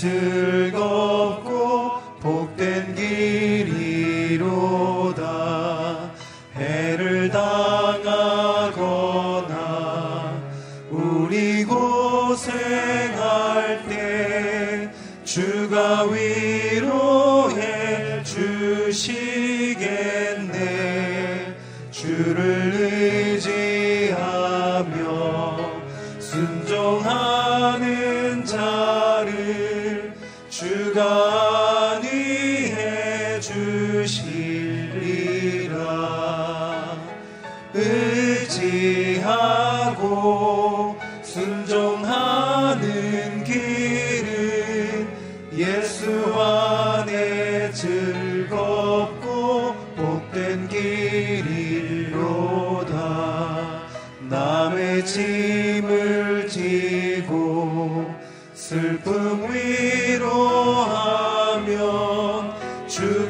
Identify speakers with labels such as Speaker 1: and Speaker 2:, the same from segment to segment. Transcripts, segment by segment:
Speaker 1: to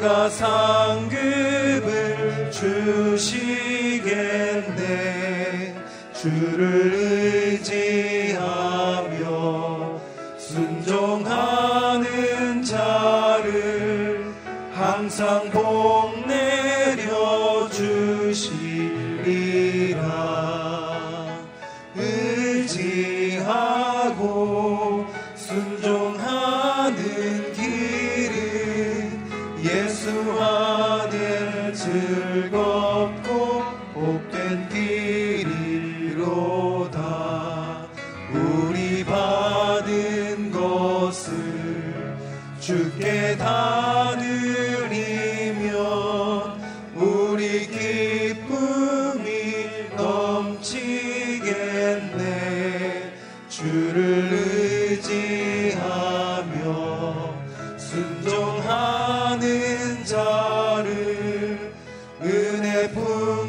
Speaker 1: 내가 상급을 주시겠네. 주를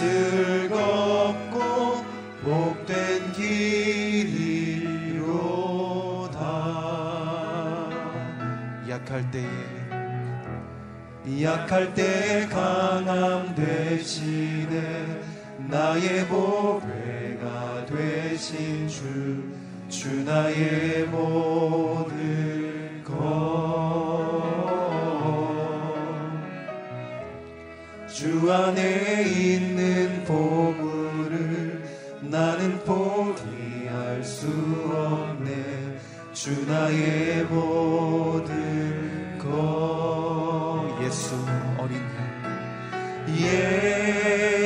Speaker 1: 즐겁고 복된 길이로다 약할 때에 약할 때 강함 되시네 나의 보배가 되신 주, 주 나의 모든 것. 주 안에 있는 보물을 나는 포기할 수 없네. 주 나의 모든 것. 예수 어린 양 예.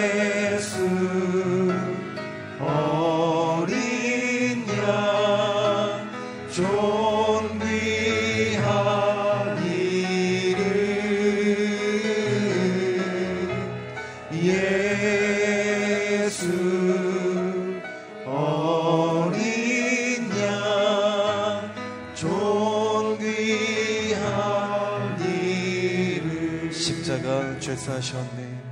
Speaker 1: 죄 사셨네.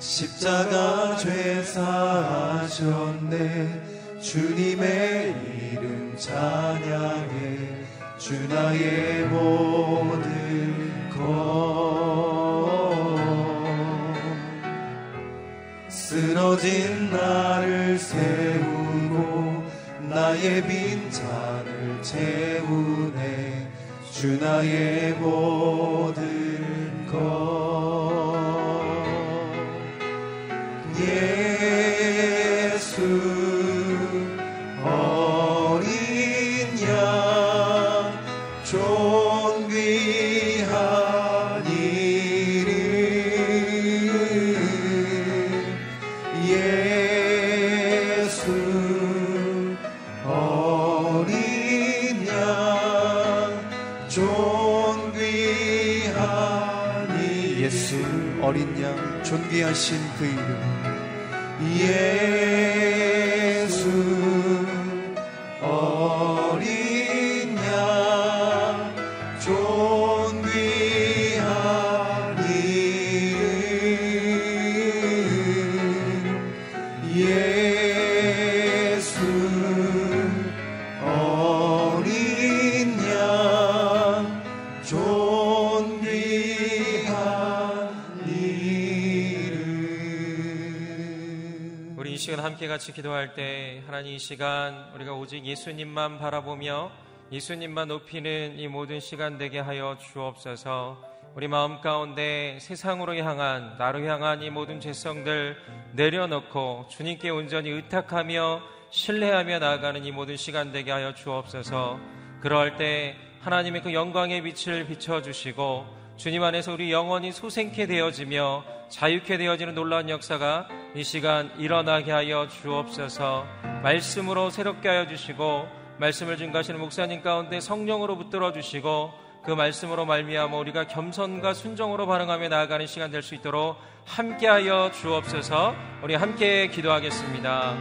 Speaker 1: 십자가 죄사하셨네. 주님의 이름 찬양해. 주 나의 모든 것. 쓰러진 나를 세우고 나의 빈 잔을 채우네. 주 나의 모 든 예수 존귀하신 그 이름. 예
Speaker 2: 같이 기도할 때 하나님 이 시간 우리가 오직 예수님만 바라보며 예수님만 높이는 이 모든 시간 되게 하여 주옵소서. 우리 마음 가운데 세상으로 향한 나로 향한 이 모든 죄성들 내려놓고 주님께 온전히 의탁하며 신뢰하며 나아가는 이 모든 시간 되게 하여 주옵소서. 그럴 때 하나님의 그 영광의 빛을 비춰 주시고 주님 안에서 우리 영원히 소생케 되어지며 자유케 되어지는 놀라운 역사가 이 시간 일어나게 하여 주옵소서. 말씀으로 새롭게 하여 주시고 말씀을 증가하시는 목사님 가운데 성령으로 붙들어 주시고 그 말씀으로 말미암아 우리가 겸손과 순종으로 반응하며 나아가는 시간 될 수 있도록 함께하여 주옵소서. 우리 함께 기도하겠습니다.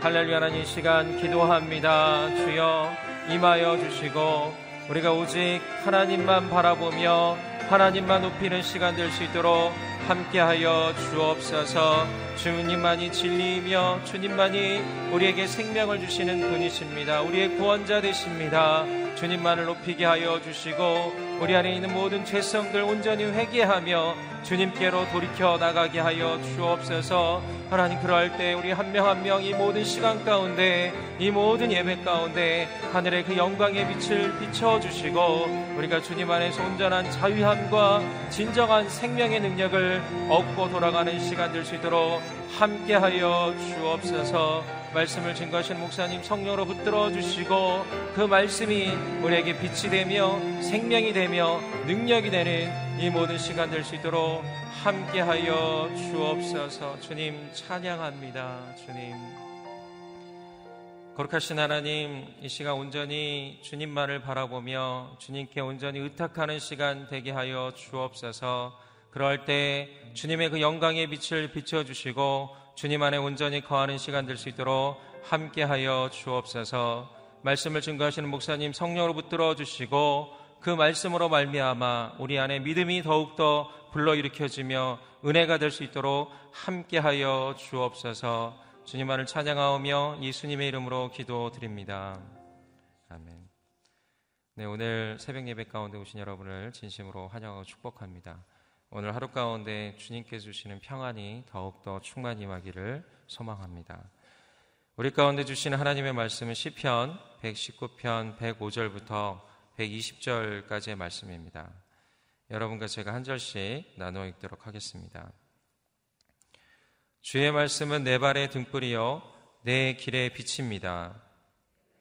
Speaker 2: 할렐루야 하나님 시간 기도합니다. 주여 임하여 주시고 우리가 오직 하나님만 바라보며 하나님만 높이는 시간 될 수 있도록 함께하여 주옵소서 주님만이 진리이며 주님만이 우리에게 생명을 주시는 분이십니다. 우리의 구원자 되십니다. 주님만을 높이게 하여 주시고 우리 안에 있는 모든 죄성들 온전히 회개하며 주님께로 돌이켜 나가게 하여 주옵소서. 하나님 그럴 때 우리 한 명 한 명 이 모든 시간 가운데 이 모든 예배 가운데 하늘의 그 영광의 빛을 비춰주시고 우리가 주님 안에서 온전한 자유함과 진정한 생명의 능력을 얻고 돌아가는 시간 될 수 있도록 함께하여 주옵소서 말씀을 증거하신 목사님 성령으로 붙들어 주시고 그 말씀이 우리에게 빛이 되며 생명이 되며 능력이 되는 이 모든 시간 될 수 있도록 함께하여 주옵소서. 주님 찬양합니다. 주님. 거룩하신 하나님 이 시간 온전히 주님만을 바라보며 주님께 온전히 의탁하는 시간 되게 하여 주옵소서. 그럴 때 주님의 그 영광의 빛을 비춰주시고 주님 안에 온전히 거하는 시간 될 수 있도록 함께하여 주옵소서 말씀을 증거하시는 목사님 성령으로 붙들어 주시고 그 말씀으로 말미암아 우리 안에 믿음이 더욱더 불러일으켜지며 은혜가 될 수 있도록 함께하여 주옵소서 주님만을 찬양하오며 예수님의 이름으로 기도드립니다. 아멘. 네, 오늘 새벽 예배 가운데 오신 여러분을 진심으로 환영하고 축복합니다. 오늘 하루 가운데 주님께 주시는 평안이 더욱더 충만히 임하기를 소망합니다. 우리 가운데 주시는 하나님의 말씀은 시편 119편 105절부터 120절까지의 말씀입니다. 여러분과 제가 한 절씩 나누어 읽도록 하겠습니다. 주의 말씀은 내 발의 등불이요 내 길의 빛입니다.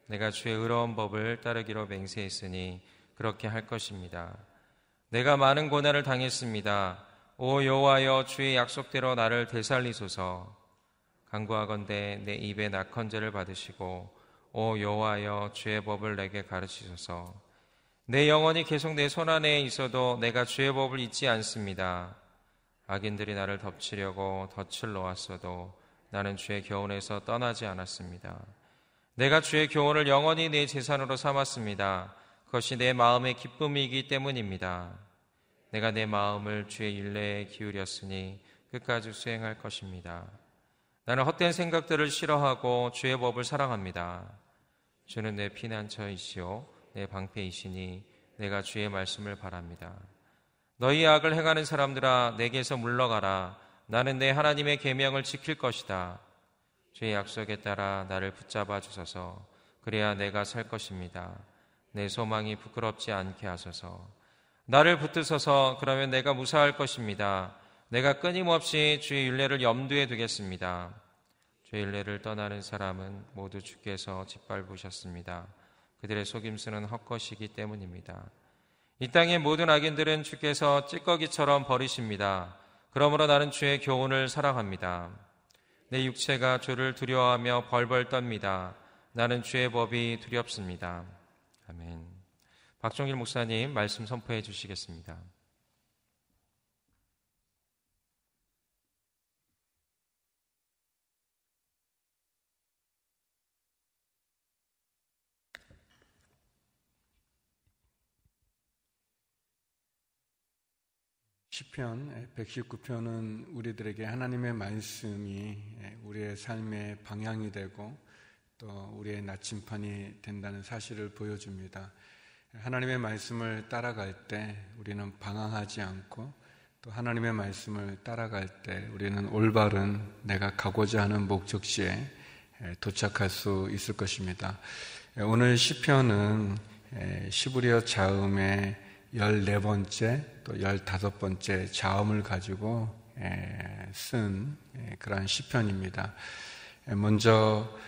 Speaker 2: 내가 주의 의로운 법을 따르기로 맹세했으니 그렇게 할 것입니다. 내가 많은 고난을 당했습니다. 오 여호와여 주의 약속대로 나를 되살리소서. 간구하건대 내 입에 낙헌제를 받으시고 오 여호와여 주의 법을 내게 가르치소서. 내 영혼이 계속 내 손 안에 있어도 내가 주의 법을 잊지 않습니다. 악인들이 나를 덮치려고 덫을 놓았어도 나는 주의 교훈에서 떠나지 않았습니다. 내가 주의 교훈을 영원히 내 재산으로 삼았습니다. 그것이 내 마음의 기쁨이기 때문입니다. 내가 내 마음을 주의 일례에 기울였으니 끝까지 수행할 것입니다. 나는 헛된 생각들을 싫어하고 주의 법을 사랑합니다. 주는 내 피난처이시오 내 방패이시니 내가 주의 말씀을 바랍니다. 너희 악을 행하는 사람들아 내게서 물러가라 나는 내 하나님의 계명을 지킬 것이다. 주의 약속에 따라 나를 붙잡아 주소서 그래야 내가 살 것입니다. 내 소망이 부끄럽지 않게 하소서. 나를 붙드소서 그러면 내가 무사할 것입니다. 내가 끊임없이 주의 윤례를 염두에 두겠습니다. 주의 윤례를 떠나는 사람은 모두 주께서 짓밟으셨습니다. 그들의 속임수는 헛것이기 때문입니다. 이 땅의 모든 악인들은 주께서 찌꺼기처럼 버리십니다. 그러므로 나는 주의 교훈을 사랑합니다. 내 육체가 주를 두려워하며 벌벌 떱니다. 나는 주의 법이 두렵습니다. 아멘. 박종일 목사님 말씀 선포해 주시겠습니다.
Speaker 3: 시편 119편은 우리들에게 하나님의 말씀이 우리의 삶의 방향이 되고 또 우리의 나침판이 된다는 사실을 보여줍니다. 하나님의 말씀을 따라갈 때 우리는 방황하지 않고 또 하나님의 말씀을 따라갈 때 우리는 올바른 내가 가고자 하는 목적지에 도착할 수 있을 것입니다. 오늘 시편은 시브리어 자음의 14번째 또 15번째 자음을 가지고 쓴 그러한 시편입니다. 먼저 어,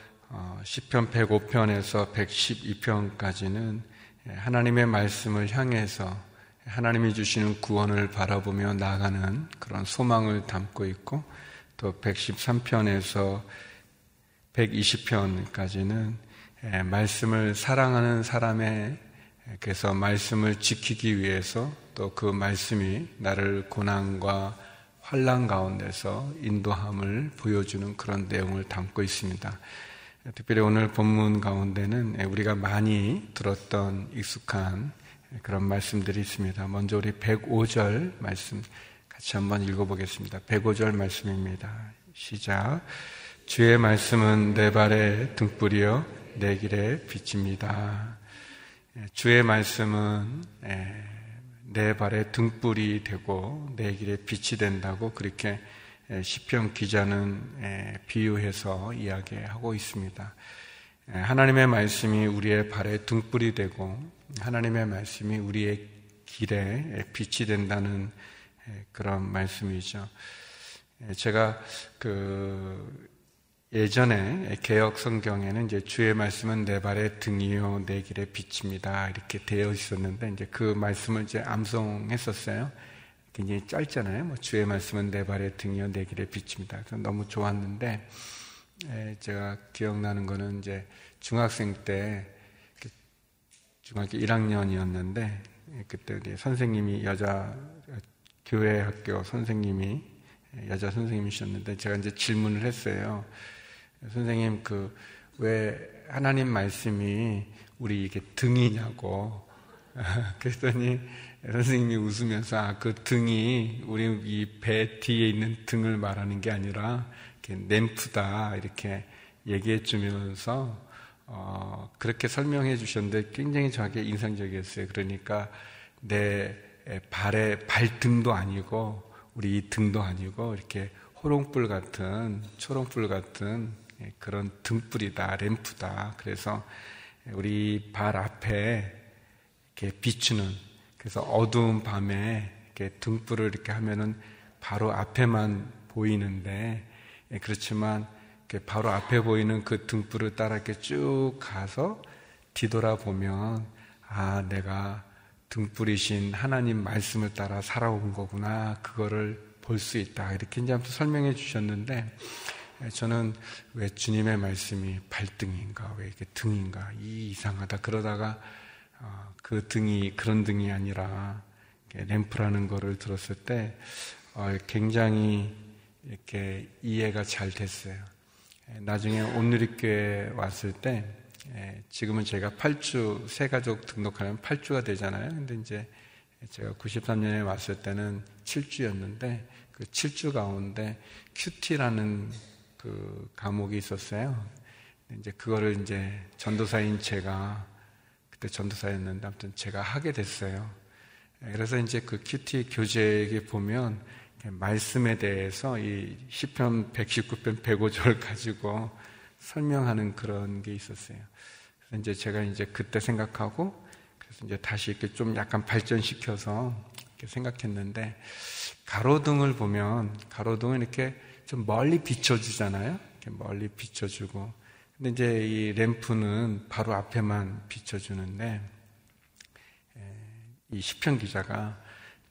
Speaker 3: 시편 105편에서 112편까지는 하나님의 말씀을 향해서 하나님이 주시는 구원을 바라보며 나아가는 그런 소망을 담고 있고 또 113편에서 120편까지는 말씀을 사랑하는 사람의 그래서 말씀을 지키기 위해서 또 그 말씀이 나를 고난과 환란 가운데서 인도함을 보여주는 그런 내용을 담고 있습니다. 특별히 오늘 본문 가운데는 우리가 많이 들었던 익숙한 그런 말씀들이 있습니다. 먼저 우리 105절 말씀 같이 한번 읽어보겠습니다. 105절 말씀입니다. 시작. 주의 말씀은 내 발의 등불이요 내 길의 빛입니다. 예, 주의 말씀은 예, 내 발의 등불이 되고 내 길에 빛이 된다고 그렇게 예, 시편 기자는 비유해서 이야기하고 있습니다. 하나님의 말씀이 우리의 발의 등불이 되고 하나님의 말씀이 우리의 길에 빛이 된다는 그런 말씀이죠. 제가 그 예전에 개혁 성경에는 이제 주의 말씀은 내 발의 등이요 내 길의 빛입니다 이렇게 되어 있었는데 이제 그 말씀을 이제 암송했었어요. 굉장히 짧잖아요. 뭐 주의 말씀은 내 발의 등이요 내 길의 빛입니다. 그래서 너무 좋았는데 제가 기억나는 거는 이제 중학생 때 중학교 1학년이었는데 그때 선생님이 여자 교회 학교 선생님이 여자 선생님이셨는데 제가 이제 질문을 했어요. 선생님 그 왜 하나님 말씀이 우리 이게 등이냐고 그랬더니 선생님이 웃으면서 아, 그 등이 우리 이 배 뒤에 있는 등을 말하는 게 아니라 이렇게 램프다 이렇게 얘기해 주면서 어, 그렇게 설명해 주셨는데 굉장히 저에게 인상적이었어요. 그러니까 내 발의 발등도 아니고 우리 등도 아니고 이렇게 호롱불 같은 초롱불 같은 예, 그런 등불이다, 램프다. 그래서 우리 발 앞에 이렇게 비추는 그래서 어두운 밤에 이렇게 등불을 이렇게 하면은 바로 앞에만 보이는데 예, 그렇지만 바로 앞에 보이는 그 등불을 따라 이렇게 쭉 가서 뒤돌아보면 아 내가 등불이신 하나님 말씀을 따라 살아온 거구나 그거를 볼 수 있다 이렇게 이제 설명해 주셨는데 저는 왜 주님의 말씀이 발등인가, 왜 이게 등인가, 이 이상하다. 그러다가 어, 그 등이 그런 등이 아니라 램프라는 거를 들었을 때 어, 굉장히 이렇게 이해가 잘 됐어요. 나중에 온누리교회 왔을 때 지금은 제가 8주, 새 가족 등록하면 8주가 되잖아요. 근데 이제 제가 93년에 왔을 때는 7주였는데 그 7주 가운데 QT라는 그 과목이 있었어요. 이제 그거를 이제 전도사인 제가 그때 전도사였는데 아무튼 제가 하게 됐어요. 그래서 이제 그 큐티 교재에 보면 말씀에 대해서 이 시편 119편 105절 가지고 설명하는 그런 게 있었어요. 그래서 이제 제가 이제 그때 생각하고 그래서 이제 다시 이렇게 좀 약간 발전시켜서 이렇게 생각했는데 가로등을 보면 가로등은 이렇게 좀 멀리 비춰주잖아요. 이렇게 멀리 비춰주고 근데 이제 이 램프는 바로 앞에만 비춰주는데 이 시편 기자가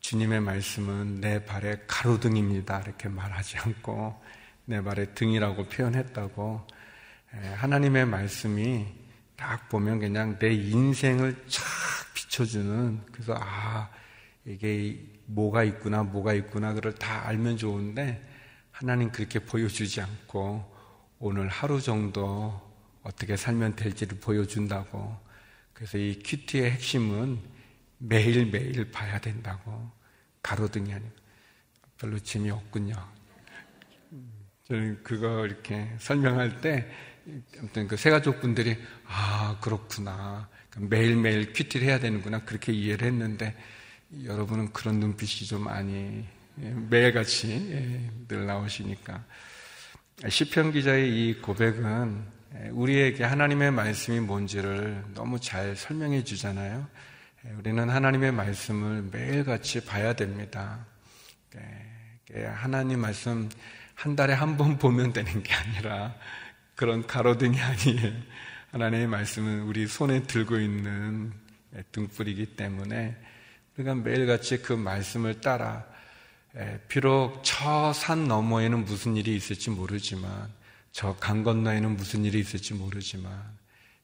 Speaker 3: 주님의 말씀은 내 발의 가로등입니다. 이렇게 말하지 않고 내 발의 등이라고 표현했다고 하나님의 말씀이 딱 보면 그냥 내 인생을 쫙 비춰주는 그래서 아 이게 뭐가 있구나 뭐가 있구나 그걸 다 알면 좋은데 하나님 그렇게 보여주지 않고 오늘 하루 정도 어떻게 살면 될지를 보여준다고. 그래서 이 큐티의 핵심은 매일매일 봐야 된다고 가로등이 아니고. 별로 재미 없군요. 저는 그거 이렇게 설명할 때 아무튼 그 새가족 분들이 아 그렇구나. 매일매일 큐티를 해야 되는구나. 그렇게 이해를 했는데 여러분은 그런 눈빛이 좀 많이 예, 매일같이 예, 늘 나오시니까 시편 기자의 이 고백은 우리에게 하나님의 말씀이 뭔지를 너무 잘 설명해 주잖아요. 우리는 하나님의 말씀을 매일같이 봐야 됩니다. 하나님 말씀 한 달에 한 번 보면 되는 게 아니라 그런 가로등이 아니에요. 하나님의 말씀은 우리 손에 들고 있는 등불이기 때문에 우리가 매일같이 그 말씀을 따라 비록 저 산 너머에는 무슨 일이 있을지 모르지만 저 강 건너에는 무슨 일이 있을지 모르지만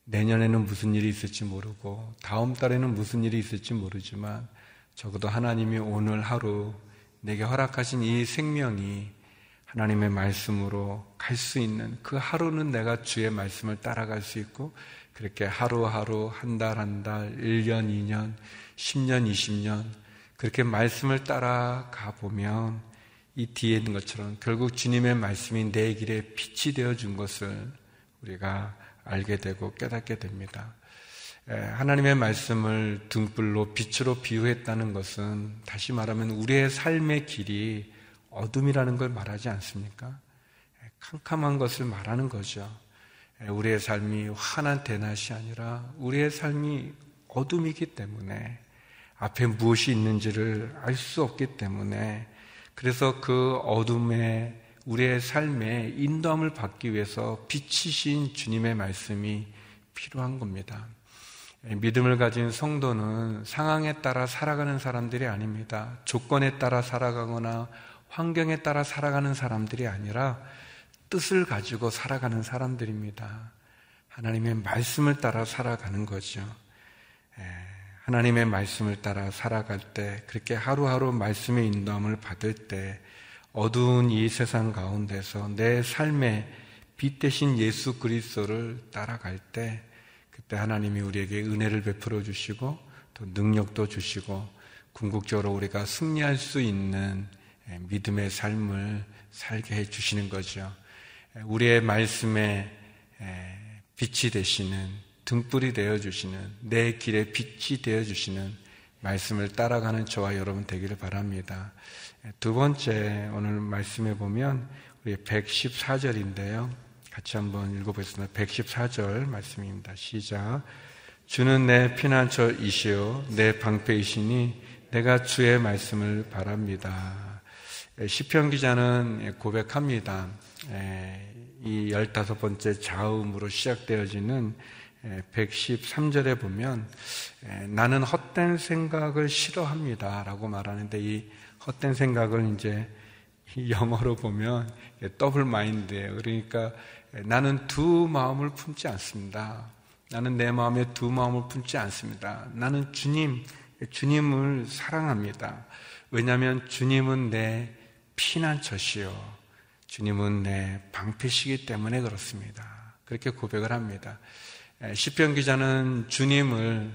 Speaker 3: 내년에는 무슨 일이 있을지 모르고 다음 달에는 무슨 일이 있을지 모르지만 적어도 하나님이 오늘 하루 내게 허락하신 이 생명이 하나님의 말씀으로 갈 수 있는 그 하루는 내가 주의 말씀을 따라갈 수 있고 그렇게 하루하루 한 달 한 달, 1년, 2년, 10년, 20년 그렇게 말씀을 따라가 보면 이 뒤에 있는 것처럼 결국 주님의 말씀이 내 길에 빛이 되어 준 것을 우리가 알게 되고 깨닫게 됩니다. 하나님의 말씀을 등불로 빛으로 비유했다는 것은 다시 말하면 우리의 삶의 길이 어둠이라는 걸 말하지 않습니까? 캄캄한 것을 말하는 거죠. 우리의 삶이 환한 대낮이 아니라 우리의 삶이 어둠이기 때문에 앞에 무엇이 있는지를 알 수 없기 때문에 그래서 그 어둠에 우리의 삶에 인도함을 받기 위해서 빛이신 주님의 말씀이 필요한 겁니다. 믿음을 가진 성도는 상황에 따라 살아가는 사람들이 아닙니다. 조건에 따라 살아가거나 환경에 따라 살아가는 사람들이 아니라 뜻을 가지고 살아가는 사람들입니다. 하나님의 말씀을 따라 살아가는 거죠. 하나님의 말씀을 따라 살아갈 때, 그렇게 하루하루 말씀의 인도함을 받을 때, 어두운 이 세상 가운데서 내 삶의 빛 대신 예수 그리스도를 따라갈 때, 그때 하나님이 우리에게 은혜를 베풀어 주시고, 또 능력도 주시고, 궁극적으로 우리가 승리할 수 있는 예, 믿음의 삶을 살게 해 주시는 거죠. 예, 우리의 말씀에 예, 빛이 되시는 등불이 되어 주시는 내 길에 빛이 되어 주시는 말씀을 따라가는 저와 여러분 되기를 바랍니다. 두 번째 오늘 말씀에 보면 우리 114절인데요. 같이 한번 읽어보겠습니다. 114절 말씀입니다. 시작. 주는 내 피난처이시오 내 방패이시니 내가 주의 말씀을 바랍니다. 예, 시편 기자는 고백합니다. 예, 이 열다섯 번째 자음으로 시작되어지는 113절에 예, 보면 나는 헛된 생각을 싫어합니다. 라고 말하는데 이 헛된 생각을 이제 영어로 보면 더블 마인드예요. 그러니까 나는 두 마음을 품지 않습니다. 나는 내 마음에 두 마음을 품지 않습니다. 나는 주님, 주님을 사랑합니다. 왜냐하면 주님은 내 피난처시요. 주님은 내 방패시기 때문에 그렇습니다. 그렇게 고백을 합니다. 시편 기자는 주님을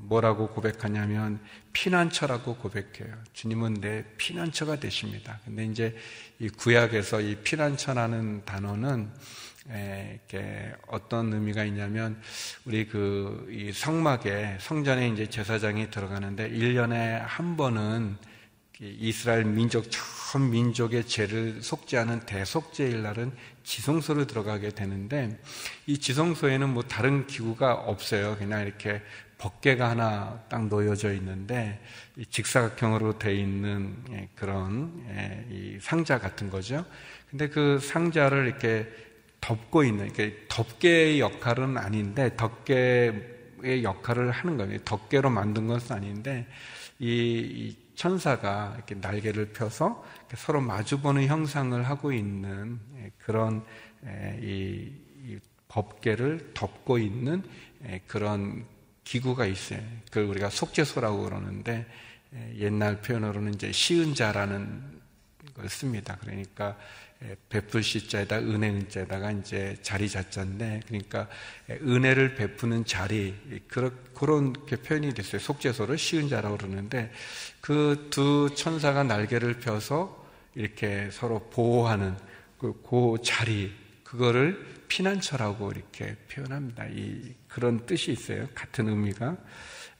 Speaker 3: 뭐라고 고백하냐면 피난처라고 고백해요. 주님은 내 피난처가 되십니다. 근데 이제 이 구약에서 이 피난처라는 단어는 이렇게 어떤 의미가 있냐면 우리 그 이 성막에 성전에 이제 제사장이 들어가는데 1년에 한 번은 이스라엘 민족 전 민족의 죄를 속죄하는 대속죄일 날은 지성소를 들어가게 되는데 이 지성소에는 뭐 다른 기구가 없어요. 그냥 이렇게 법계가 하나 딱 놓여져 있는데 직사각형으로 돼 있는 예, 그런 예, 이 상자 같은 거죠. 근데 그 상자를 이렇게 덮고 있는 이렇게 덮개의 역할은 아닌데 덮개 의 역할을 하는 거예요. 덮개로 만든 것은 아닌데 이 천사가 이렇게 날개를 펴서 서로 마주보는 형상을 하고 있는 예, 그런 이, 법계를 덮고 있는 그런 기구가 있어요. 그걸 우리가 속죄소라고 그러는데 옛날 표현으로는 이제 시은자라는 걸 씁니다. 그러니까 베풀 시 자에다 은혜 은자에다가 이제 자리 자자인데 그러니까 은혜를 베푸는 자리 그런 그런 표현이 됐어요. 속죄소를 시은 자라고 그러는데 그 두 천사가 날개를 펴서 이렇게 서로 보호하는 그, 그 자리 그거를 피난처라고 이렇게 표현합니다. 이 그런 뜻이 있어요. 같은 의미가.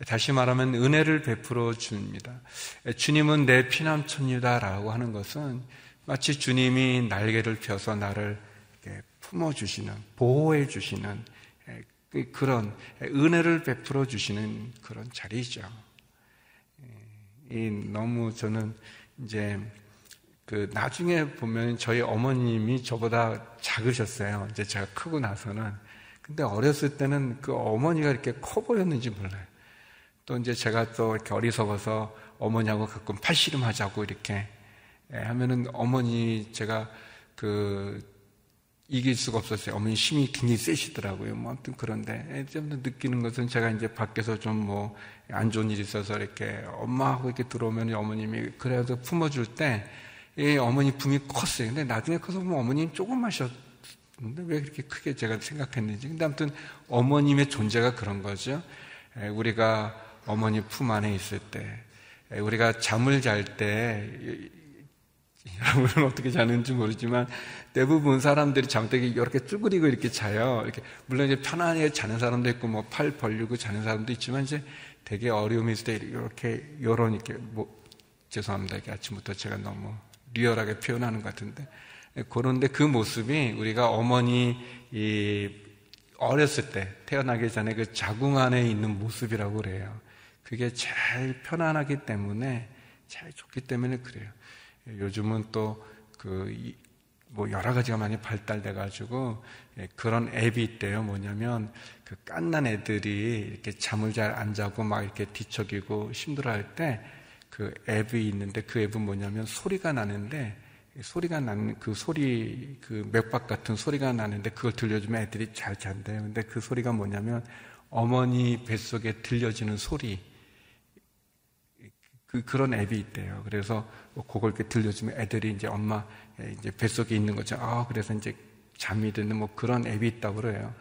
Speaker 3: 다시 말하면 은혜를 베풀어 줍니다. 주님은 내 피난처입니다라고 하는 것은 마치 주님이 날개를 펴서 나를 품어 주시는, 보호해 주시는 그 그런 은혜를 베풀어 주시는 그런 자리죠. 이 너무 저는 이제 그 나중에 보면 저희 어머님이 저보다 작으셨어요. 이제 제가 크고 나서는. 근데 어렸을 때는 그 어머니가 이렇게 커 보였는지 몰라요. 또 이제 제가 또 이렇게 어리석어서 어머니하고 가끔 팔씨름 하자고 이렇게 예, 하면은 어머니 제가 그 이길 수가 없었어요. 어머니 힘이 굉장히 세시더라고요. 뭐 아무튼 그런데 좀 느끼는 것은 제가 이제 밖에서 좀 뭐 안 좋은 일이 있어서 이렇게 엄마하고 이렇게 들어오면 어머님이 그래도 품어줄 때 예, 어머니 품이 컸어요. 근데 나중에 커서 보면 어머님 조금마셨는데 왜 그렇게 크게 제가 생각했는지. 근데 아무튼 어머님의 존재가 그런 거죠. 예, 우리가 어머니 품 안에 있을 때, 예, 우리가 잠을 잘 때, 여러분은 어떻게 자는지 모르지만 대부분 사람들이 잠때 이렇게 쭈그리고 이렇게 자요. 이렇게 물론 이제 편안하게 자는 사람도 있고 뭐 팔 벌리고 자는 사람도 있지만 이제 되게 어려움이 있을 때 이렇게 요런 이렇게 뭐 죄송합니다. 이게 아침부터 제가 너무 리얼하게 표현하는 것 같은데 그런데 그 모습이 우리가 어머니 이 어렸을 때 태어나기 전에 그 자궁 안에 있는 모습이라고 그래요. 그게 제일 편안하기 때문에 제일 좋기 때문에 그래요. 요즘은 또그 뭐 여러 가지가 많이 발달돼 가지고 예, 그런 앱이 있대요. 뭐냐면 그 깐난 애들이 이렇게 잠을 잘 안 자고 막 이렇게 뒤척이고 힘들어할 때 그 앱이 있는데 그 앱은 뭐냐면 소리가 나는데 소리가 나는 그 소리 그 맥박 같은 소리가 나는데 그걸 들려주면 애들이 잘 잔대요. 근데 그 소리가 뭐냐면 어머니 뱃속에 들려지는 소리 그 그런 앱이 있대요. 그래서 그걸 이렇게 들려주면 애들이 이제 엄마 이제 뱃속에 있는 거죠. 아 그래서 이제 잠이 드는 뭐 그런 앱이 있다고 그래요.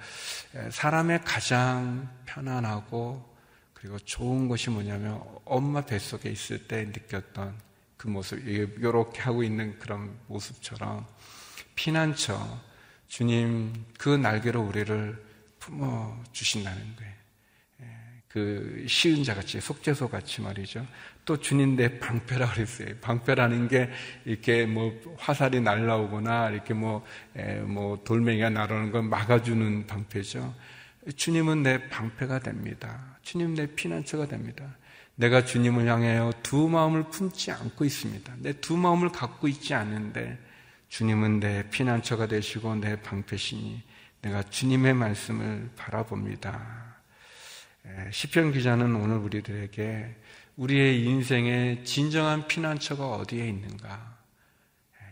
Speaker 3: 사람의 가장 편안하고 그리고 좋은 것이 뭐냐면 엄마 뱃속에 있을 때 느꼈던 그 모습, 이렇게 하고 있는 그런 모습처럼 피난처, 주님 그 날개로 우리를 품어 주신다는 거예요. 예, 그 시은자 같이, 속죄소 같이 말이죠. 또 주님 내 방패라 그랬어요. 방패라는 게 이렇게 뭐 화살이 날라오거나 이렇게 뭐, 뭐 돌멩이가 날아오는 걸 막아주는 방패죠. 주님은 내 방패가 됩니다. 주님 내 피난처가 됩니다. 내가 주님을 향하여 두 마음을 품지 않고 있습니다. 내 두 마음을 갖고 있지 않은데 주님은 내 피난처가 되시고 내 방패시니 내가 주님의 말씀을 바라봅니다. 시편 기자는 오늘 우리들에게 우리의 인생의 진정한 피난처가 어디에 있는가?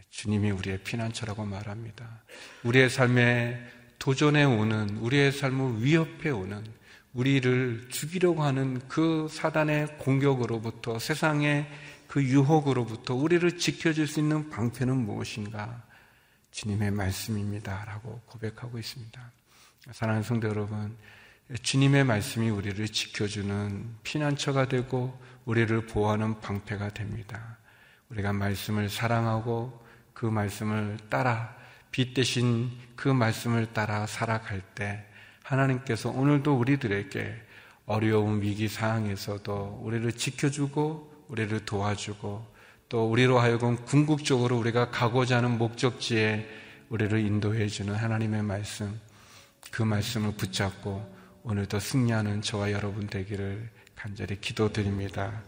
Speaker 3: 주님이 우리의 피난처라고 말합니다. 우리의 삶에 도전해 오는 우리의 삶을 위협해 오는 우리를 죽이려고 하는 그 사단의 공격으로부터 세상의 그 유혹으로부터 우리를 지켜줄 수 있는 방패는 무엇인가? 주님의 말씀입니다. 라고 고백하고 있습니다. 사랑하는 성도 여러분, 주님의 말씀이 우리를 지켜주는 피난처가 되고 우리를 보호하는 방패가 됩니다. 우리가 말씀을 사랑하고 그 말씀을 따라 빛 대신 그 말씀을 따라 살아갈 때 하나님께서 오늘도 우리들에게 어려운 위기 상황에서도 우리를 지켜주고 우리를 도와주고 또 우리로 하여금 궁극적으로 우리가 가고자 하는 목적지에 우리를 인도해 주는 하나님의 말씀 그 말씀을 붙잡고 오늘도 승리하는 저와 여러분 되기를 간절히 기도드립니다.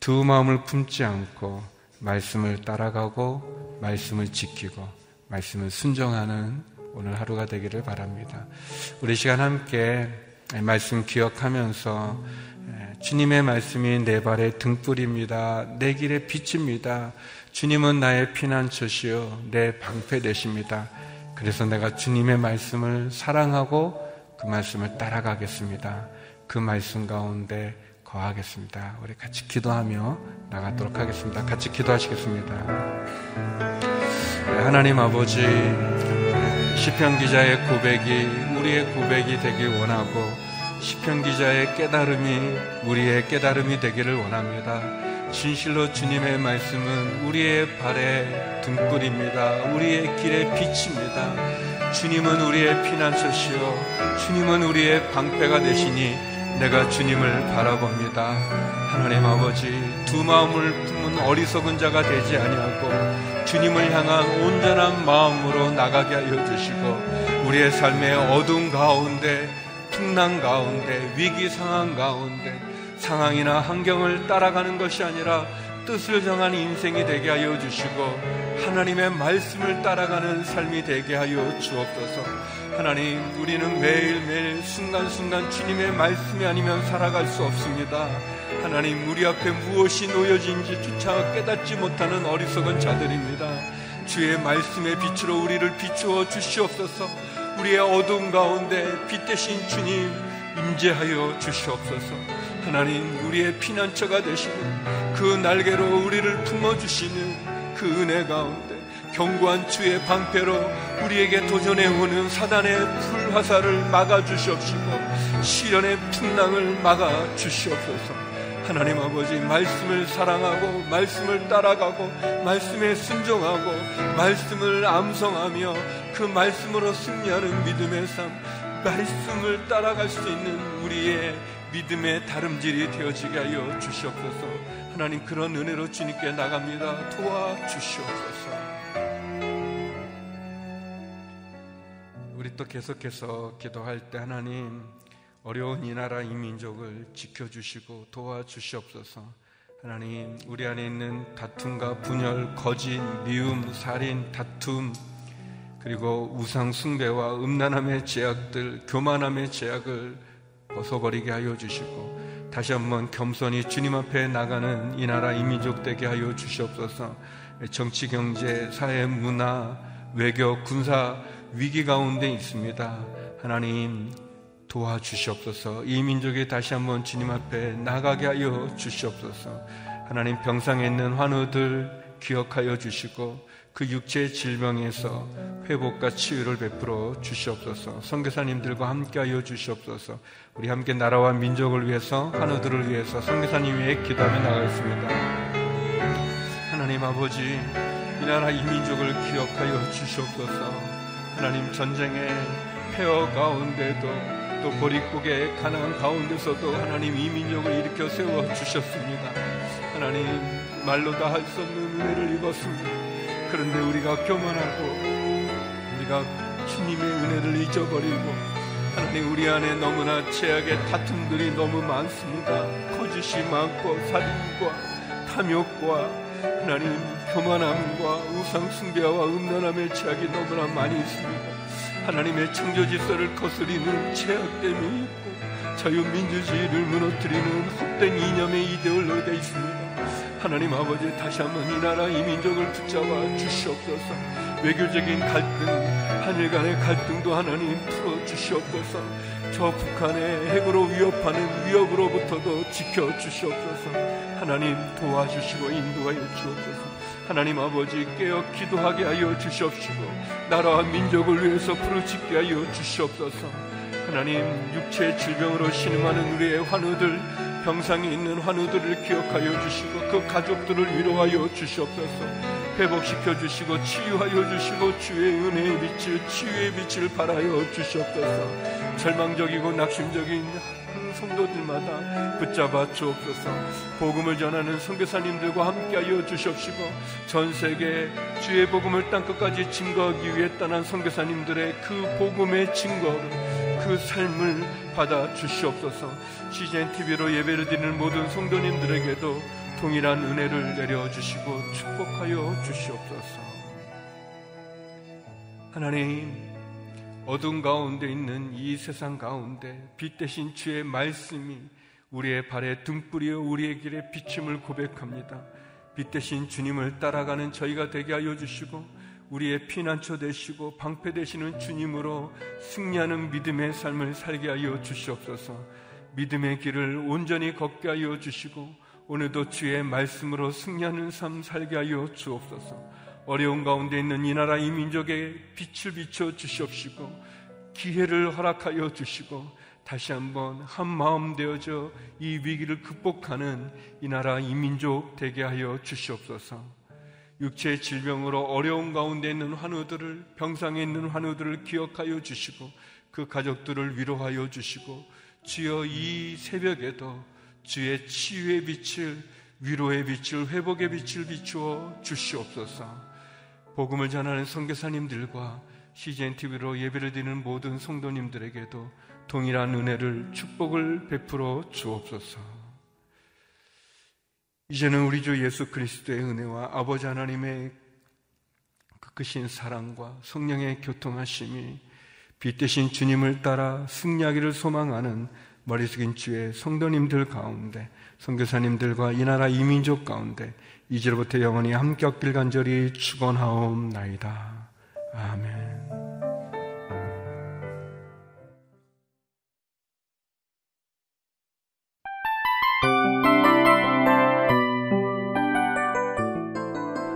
Speaker 3: 두 마음을 품지 않고 말씀을 따라가고 말씀을 지키고 말씀을 순종하는 오늘 하루가 되기를 바랍니다. 우리 시간 함께 말씀 기억하면서 주님의 말씀이 내 발의 등불입니다. 내 길의 빛입니다. 주님은 나의 피난처시요 내 방패 되십니다. 그래서 내가 주님의 말씀을 사랑하고 그 말씀을 따라가겠습니다. 그 말씀 가운데 거하겠습니다. 우리 같이 기도하며 나가도록 하겠습니다. 같이 기도하시겠습니다. 네, 하나님 아버지 시편 기자의 고백이 우리의 고백이 되길 원하고 시편 기자의 깨달음이 우리의 깨달음이 되기를 원합니다. 진실로 주님의 말씀은 우리의 발의 등불입니다. 우리의 길의 빛입니다. 주님은 우리의 피난처시요. 주님은 우리의 방패가 되시니 내가 주님을 바라봅니다. 하나님 아버지 두 마음을 품은 어리석은 자가 되지 아니하고 주님을 향한 온전한 마음으로 나가게 하여 주시고 우리의 삶의 어두운 가운데 풍랑 가운데 위기 상황 가운데 상황이나 환경을 따라가는 것이 아니라 뜻을 정한 인생이 되게 하여 주시고 하나님의 말씀을 따라가는 삶이 되게 하여 주옵소서. 하나님, 우리는 매일매일 순간순간 주님의 말씀이 아니면 살아갈 수 없습니다. 하나님, 우리 앞에 무엇이 놓여진지 주차 깨닫지 못하는 어리석은 자들입니다. 주의 말씀의 빛으로 우리를 비추어 주시옵소서. 우리의 어두운 가운데 빛 대신 주님 임재하여 주시옵소서. 하나님 우리의 피난처가 되시는 그 날개로 우리를 품어 주시는 그 은혜 가운데 견고한 주의 방패로 우리에게 도전해 오는 사단의 불화살을 막아 주시옵시고 시련의 풍랑을 막아 주시옵소서. 하나님 아버지 말씀을 사랑하고 말씀을 따라가고 말씀에 순종하고 말씀을 암송하며 그 말씀으로 승리하는 믿음의 삶 말씀을 따라갈 수 있는 우리의 믿음의 다름질이 되어지게 하여 주시옵소서. 하나님 그런 은혜로 주님께 나갑니다. 도와주시옵소서. 우리 또 계속해서 기도할 때 하나님 어려운 이 나라 이 민족을 지켜주시고 도와주시옵소서. 하나님 우리 안에 있는 다툼과 분열, 거짓, 미움, 살인, 다툼 그리고 우상 숭배와 음란함의 제약들, 교만함의 제약을 벗어버리게 하여 주시고 다시 한번 겸손히 주님 앞에 나가는 이 나라 이민족 되게 하여 주시옵소서. 정치, 경제, 사회, 문화, 외교, 군사 위기 가운데 있습니다. 하나님 도와주시옵소서. 이 민족이 다시 한번 주님 앞에 나가게 하여 주시옵소서. 하나님 병상에 있는 환우들 기억하여 주시고 그 육체의 질병에서 회복과 치유를 베풀어 주시옵소서. 선교사님들과 함께하여 주시옵소서. 우리 함께 나라와 민족을 위해서 하나들을 위해서 선교사님 위해 기도하며 나가겠습니다. 하나님 아버지 이 나라 이 민족을 기억하여 주시옵소서. 하나님 전쟁의 폐허 가운데도 또 보릿고개 가난 가운데서도 하나님 이 민족을 일으켜 세워 주셨습니다. 하나님 말로 다 할 수 없는 은혜를 입었습니다. 그런데 우리가 교만하고 우리가 주님의 은혜를 잊어버리고 하나님 우리 안에 너무나 죄악의 다툼들이 너무 많습니다. 거짓이 많고 살인과 탐욕과 하나님 교만함과 우상 숭배와 음란함의 죄악이 너무나 많이 있습니다. 하나님의 창조 질서를 거스리는 죄악됨이 있고 자유민주주의를 무너뜨리는 헛된 이념의 이데올로기가 있습니다. 하나님 아버지 다시 한번 이 나라 이 민족을 붙잡아 주시옵소서. 외교적인 갈등 한일 간의 갈등도 하나님 풀어 주시옵소서. 저 북한의 핵으로 위협하는 위협으로부터도 지켜 주시옵소서. 하나님 도와주시고 인도하여 주옵소서. 하나님 아버지 깨어 기도하게 하여 주시옵시고 나라와 민족을 위해서 부르짖게 하여 주시옵소서. 하나님 육체 질병으로 신음하는 우리의 환우들 병상에 있는 환우들을 기억하여 주시고 그 가족들을 위로하여 주시옵소서. 회복시켜 주시고 치유하여 주시고 주의 은혜의 빛을 치유의 빛을 발하여 주시옵소서. 절망적이고 낙심적인 성도들마다 붙잡아 주옵소서. 복음을 전하는 선교사님들과 함께하여 주시옵시고 전 세계 주의 복음을 땅 끝까지 증거하기 위해 떠난 선교사님들의 그 복음의 증거를 그 삶을 받아 주시옵소서. CGN TV로 예배를 드리는 모든 성도님들에게도 동일한 은혜를 내려 주시고 축복하여 주시옵소서. 하나님, 어둠 가운데 있는 이 세상 가운데 빛 대신 주의 말씀이 우리의 발에 등불이여 우리의 길에 비침을 고백합니다. 빛 대신 주님을 따라가는 저희가 되게 하여 주시고 우리의 피난처 되시고 방패 되시는 주님으로 승리하는 믿음의 삶을 살게 하여 주시옵소서. 믿음의 길을 온전히 걷게 하여 주시고 오늘도 주의 말씀으로 승리하는 삶 살게 하여 주옵소서. 어려운 가운데 있는 이 나라 이 민족에 빛을 비춰 주시옵시고 기회를 허락하여 주시고 다시 한번 한 마음 되어져 이 위기를 극복하는 이 나라 이 민족 되게 하여 주시옵소서. 육체의 질병으로 어려운 가운데 있는 환우들을 병상에 있는 환우들을 기억하여 주시고 그 가족들을 위로하여 주시고 주여 이 새벽에도 주의 치유의 빛을 위로의 빛을 회복의 빛을 비추어 주시옵소서. 복음을 전하는 선교사님들과 CGN TV로 예배를 드리는 모든 성도님들에게도 동일한 은혜를 축복을 베풀어 주옵소서. 이제는 우리 주 예수 그리스도의 은혜와 아버지 하나님의 그 크신 사랑과 성령의 교통하심이 빛 대신 주님을 따라 승리하기를 소망하는 머리 숙인 주의 성도님들 가운데 성교사님들과 이 나라 이민족 가운데 이제로부터 영원히 함께 없길 간절히 축원하옵나이다. 아멘.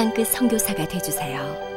Speaker 4: 땅끝 성교사가 되주세요